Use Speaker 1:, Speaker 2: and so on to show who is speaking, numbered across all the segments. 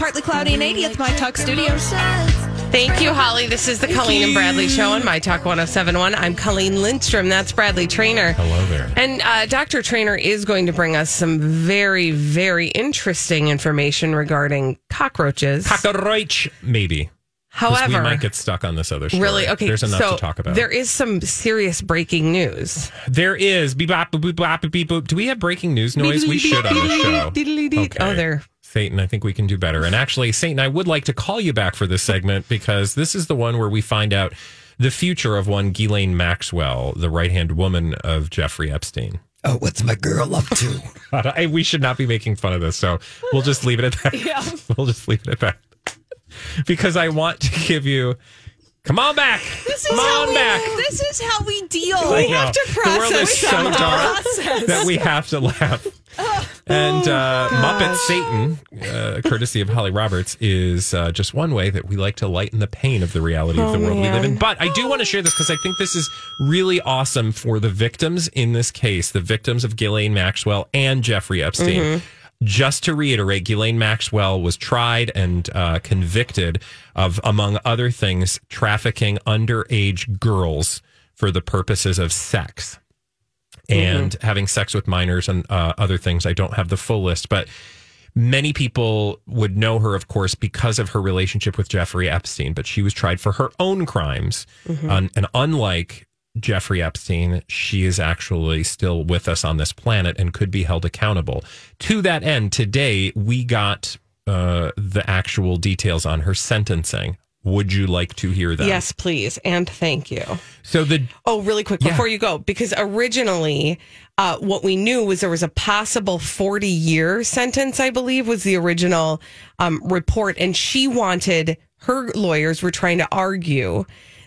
Speaker 1: Partly cloudy and 80th My Talk Studios.
Speaker 2: Thank you, Holly. This is the Colleen and Bradley Show on My Talk 1071. I'm Colleen Lindstrom. That's Bradley Traynor.
Speaker 3: Hello there.
Speaker 2: And uh, Dr. Traynor is going to bring us some very, very interesting information regarding cockroaches.
Speaker 3: Cockroach, maybe. 'Cause
Speaker 2: However,
Speaker 3: we might get stuck on this other story.
Speaker 2: really, okay.
Speaker 3: There's enough
Speaker 2: so
Speaker 3: to talk about.
Speaker 2: There is some serious breaking news.
Speaker 3: there is. Beep, bop, boop, boop, bop, beep, boop. Do we have breaking news noise? We should on the show.
Speaker 2: Diddly-dee. Oh, there.
Speaker 3: Satan, I think we can do better. And actually, Satan, I would like to call you back for this segment because this is the one where we find out the future of one Ghislaine Maxwell, the right hand woman of Jeffrey Epstein.
Speaker 4: Oh, what's my girl up to?
Speaker 3: God, I- we should not be making fun of this, so we'll just leave it at that. Yeah. We'll just leave it at that. Because I want to give you. Come on back.
Speaker 1: This is
Speaker 3: Come
Speaker 1: how
Speaker 3: on
Speaker 1: we,
Speaker 3: back.
Speaker 1: This is how we deal. We have to process
Speaker 3: The world is so dark
Speaker 1: process.
Speaker 3: that we have to laugh. And uh, Muppet Satan, uh, courtesy of Holly Roberts, is uh, just one way that we like to lighten the pain of the reality of the world we live in. But I do want to share this because I think this is really awesome for the victims in this case, the victims of Ghislaine Maxwell and Jeffrey Epstein. Just to reiterate, Ghislaine Maxwell was tried and uh, convicted of, among other things, trafficking underage girls for the purposes of sex and having sex with minors and uh, other things. I don't have the full list, but many people would know her, of course, because of her relationship with Jeffrey Epstein. But she was tried for her own crimes, Un- and unlike Jeffrey Epstein, she is actually still with us on this planet and could be held accountable. To that end, today we got uh, the actual details on her sentencing. Would you like to hear them?
Speaker 2: Yes, please. And thank you.
Speaker 3: So the
Speaker 2: Oh, really quick
Speaker 3: Yeah.
Speaker 2: before you go, because originally uh, what we knew was there was a possible 40 year sentence, I believe, was the original um, report. And she wanted, her lawyers were trying to argue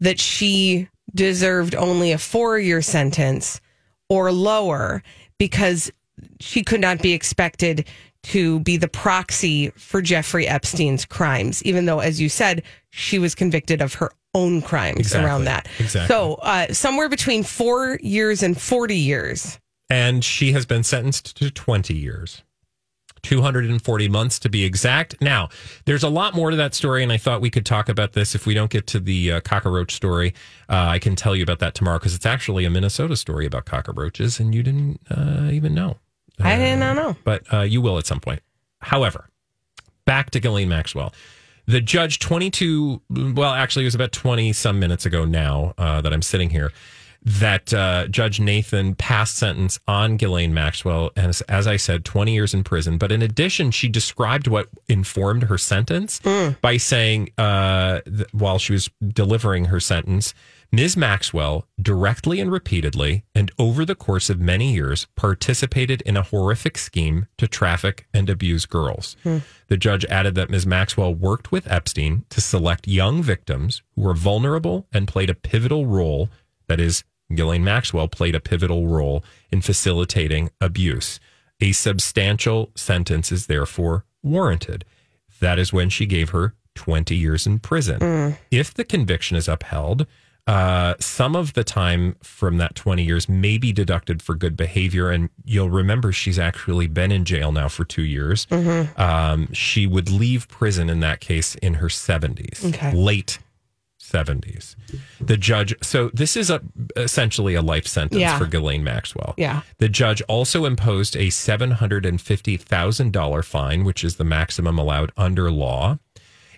Speaker 2: that she deserved only a four year sentence or lower because she could not be expected to be the proxy for Jeffrey Epstein's crimes, even though, as you said, she was convicted of her own crimes
Speaker 3: Exactly.
Speaker 2: around that.
Speaker 3: Exactly.
Speaker 2: So, uh, somewhere between four years and 40 years.
Speaker 3: and she has been sentenced to 20 years 240 months to be exact now there's a lot more to that story and i thought we could talk about this if we don't get to the uh, cockroach story uh, i can tell you about that tomorrow because it's actually a minnesota story about cockroaches and you didn't uh, even know
Speaker 2: I did not know.
Speaker 3: but uh, you will at some point. However, back to Ghislaine Maxwell. The judge, 22, well, actually, it was about 20 some minutes ago now uh, that I'm sitting here, that uh, Judge Nathan passed sentence on Ghislaine Maxwell. And as, as I said, 20 years in prison. But in addition, she described what informed her sentence by saying, uh, th- while she was delivering her sentence, Ms. Maxwell directly and repeatedly and over the course of many years participated in a horrific scheme to traffic and abuse girls. The judge added that Ms. Maxwell worked with Epstein to select young victims who were vulnerable and played a pivotal role. That is, Ghislaine Maxwell played a pivotal role in facilitating abuse. A substantial sentence is therefore warranted. That is when she gave her 20 years in prison. If the conviction is upheld, uh, some of the time from that 20 years may be deducted for good behavior. And you'll remember she's actually been in jail now for two years. Um, she would leave prison in that case in her 70s,
Speaker 2: Okay.
Speaker 3: late 70s. The judge, so this is a, essentially a life sentence
Speaker 2: Yeah.
Speaker 3: for Ghislaine Maxwell.
Speaker 2: Yeah.
Speaker 3: The judge also imposed a $750,000 fine, which is the maximum allowed under law.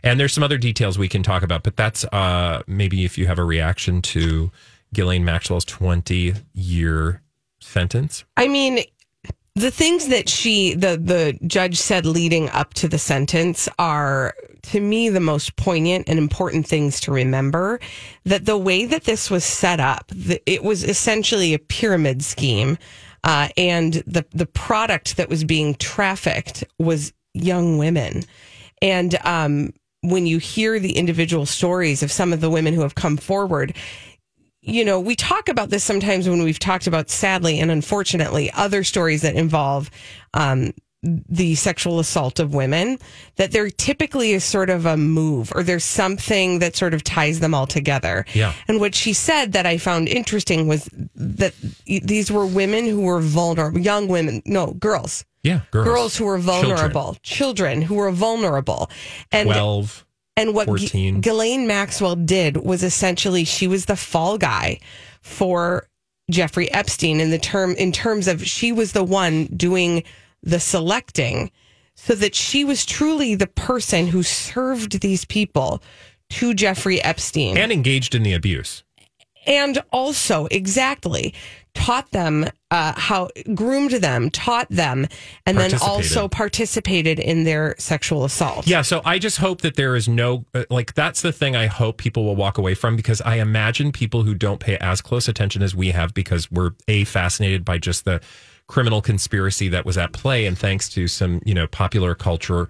Speaker 3: And there's some other details we can talk about, but that's uh, maybe if you have a reaction to Ghislaine Maxwell's 20 year sentence.
Speaker 2: I mean, the things that she, the the judge said leading up to the sentence are, to me, the most poignant and important things to remember. That the way that this was set up, it was essentially a pyramid scheme, uh, and the the product that was being trafficked was young women, and um, when you hear the individual stories of some of the women who have come forward, you know, we talk about this sometimes when we've talked about, sadly and unfortunately, other stories that involve um, the sexual assault of women, that there typically is sort of a move or there's something that sort of ties them all together.
Speaker 3: Yeah.
Speaker 2: And what she said that I found interesting was that these were women who were vulnerable, young women, no, girls.
Speaker 3: Yeah, girls.
Speaker 2: Girls who were vulnerable, children, who were vulnerable. And
Speaker 3: 12.
Speaker 2: And what G- Ghislaine Maxwell did was essentially she was the fall guy for Jeffrey Epstein in the term in terms of she was the one doing the selecting so that she was truly the person who served these people to Jeffrey Epstein
Speaker 3: And engaged in the abuse.
Speaker 2: And also exactly taught them uh, how groomed them taught them and then also participated in their sexual assault.
Speaker 3: Yeah, so I just hope that there is no uh, like that's the thing I hope people will walk away from because I imagine people who don't pay as close attention as we have because we're a fascinated by just the criminal conspiracy that was at play and thanks to some, you know, popular culture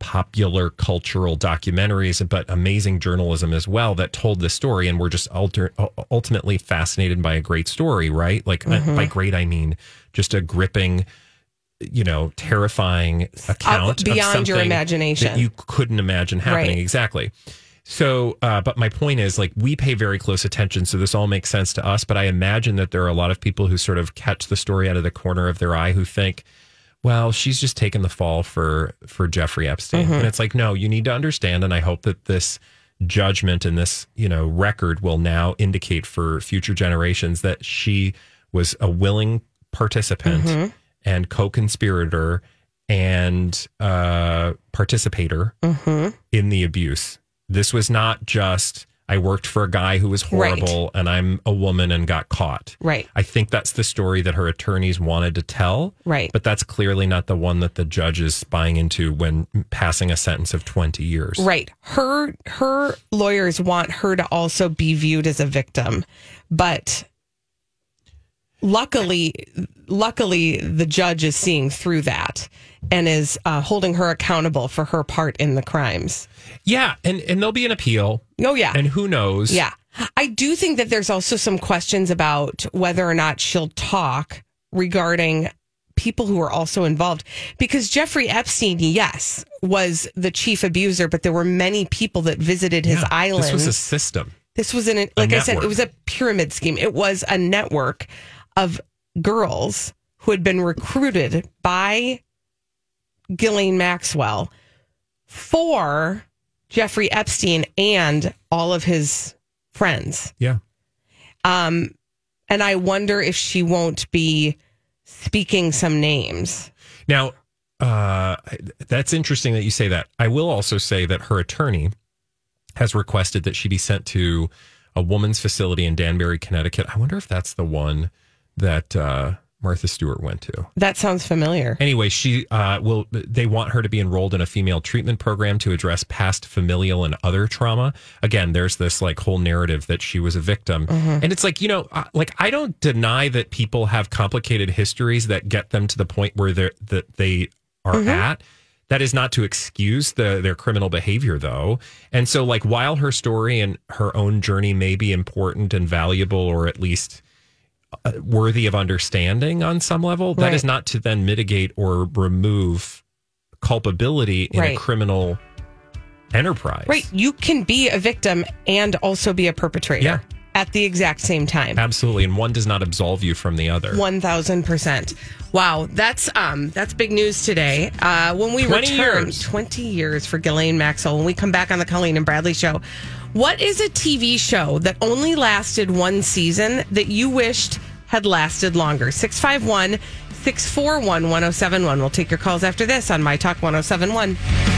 Speaker 3: popular cultural documentaries but amazing journalism as well that told this story and we're just alter, ultimately fascinated by a great story, right? Like uh, by great I mean just a gripping you know, terrifying account of
Speaker 2: beyond your
Speaker 3: something
Speaker 2: imagination.
Speaker 3: that you couldn't imagine happening.
Speaker 2: Right.
Speaker 3: Exactly. So, uh, but my point is, like, we pay very close attention, so this all makes sense to us. But I imagine that there are a lot of people who sort of catch the story out of the corner of their eye who think, well, she's just taken the fall for for Jeffrey Epstein,
Speaker 2: Mm-hmm.
Speaker 3: and it's like, no, you need to understand, and I hope that this judgment and this you know record will now indicate for future generations that she was a willing participant
Speaker 2: Mm-hmm.
Speaker 3: and co-conspirator and uh, participator
Speaker 2: Mm-hmm.
Speaker 3: in the abuse. This was not just I worked for a guy who was
Speaker 2: Right.
Speaker 3: horrible and I'm a woman and got caught.
Speaker 2: Right.
Speaker 3: I think that's the story that her attorneys wanted to tell.
Speaker 2: Right.
Speaker 3: But that's clearly not the one that the judge is buying into when passing a sentence of 20 years.
Speaker 2: Right. Her her lawyers want her to also be viewed as a victim, but luckily luckily the judge is seeing through that and is uh, holding her accountable for her part in the crimes.
Speaker 3: Yeah. And, and there'll be an appeal.
Speaker 2: Oh yeah.
Speaker 3: And who knows?
Speaker 2: Yeah. I do think that there's also some questions about whether or not she'll talk regarding people who are also involved because Jeffrey Epstein, yes, was the chief abuser, but there were many people that visited his
Speaker 3: Yeah.
Speaker 2: island.
Speaker 3: This was a system.
Speaker 2: This was an like I said, it was a pyramid scheme. It was a network of girls who had been recruited by Gillian Maxwell for Jeffrey Epstein and all of his friends.
Speaker 3: Yeah.
Speaker 2: Um, and I wonder if she won't be speaking some names.
Speaker 3: Now, uh, that's interesting that you say that. I will also say that her attorney has requested that she be sent to a woman's facility in Danbury, Connecticut. I wonder if that's the one that uh, Martha Stewart went to.
Speaker 2: That sounds familiar.
Speaker 3: Anyway, she uh, will. They want her to be enrolled in a female treatment program to address past familial and other trauma. Again, there's this like whole narrative that she was a victim, and it's like you know, uh, like I don't deny that people have complicated histories that get them to the point where they are that they are at. That is not to excuse the their criminal behavior, though. And so, like, while her story and her own journey may be important and valuable, or at least worthy of understanding on some level, that
Speaker 2: Right.
Speaker 3: is not to then mitigate or remove culpability in
Speaker 2: Right.
Speaker 3: a criminal enterprise.
Speaker 2: Right. You can be a victim and also be a perpetrator.
Speaker 3: Yeah.
Speaker 2: at the exact same time.
Speaker 3: Absolutely, and one does not absolve you from the other.
Speaker 2: One thousand percent. Wow, that's um that's big news today. Uh, when we
Speaker 3: 20
Speaker 2: return,
Speaker 3: years.
Speaker 2: twenty years for Ghislaine Maxwell. When we come back on the Colleen and Bradley show, what is a TV show that only lasted one season that you wished had lasted longer? 651 641 1071. We'll take your calls after this on My Talk 1071.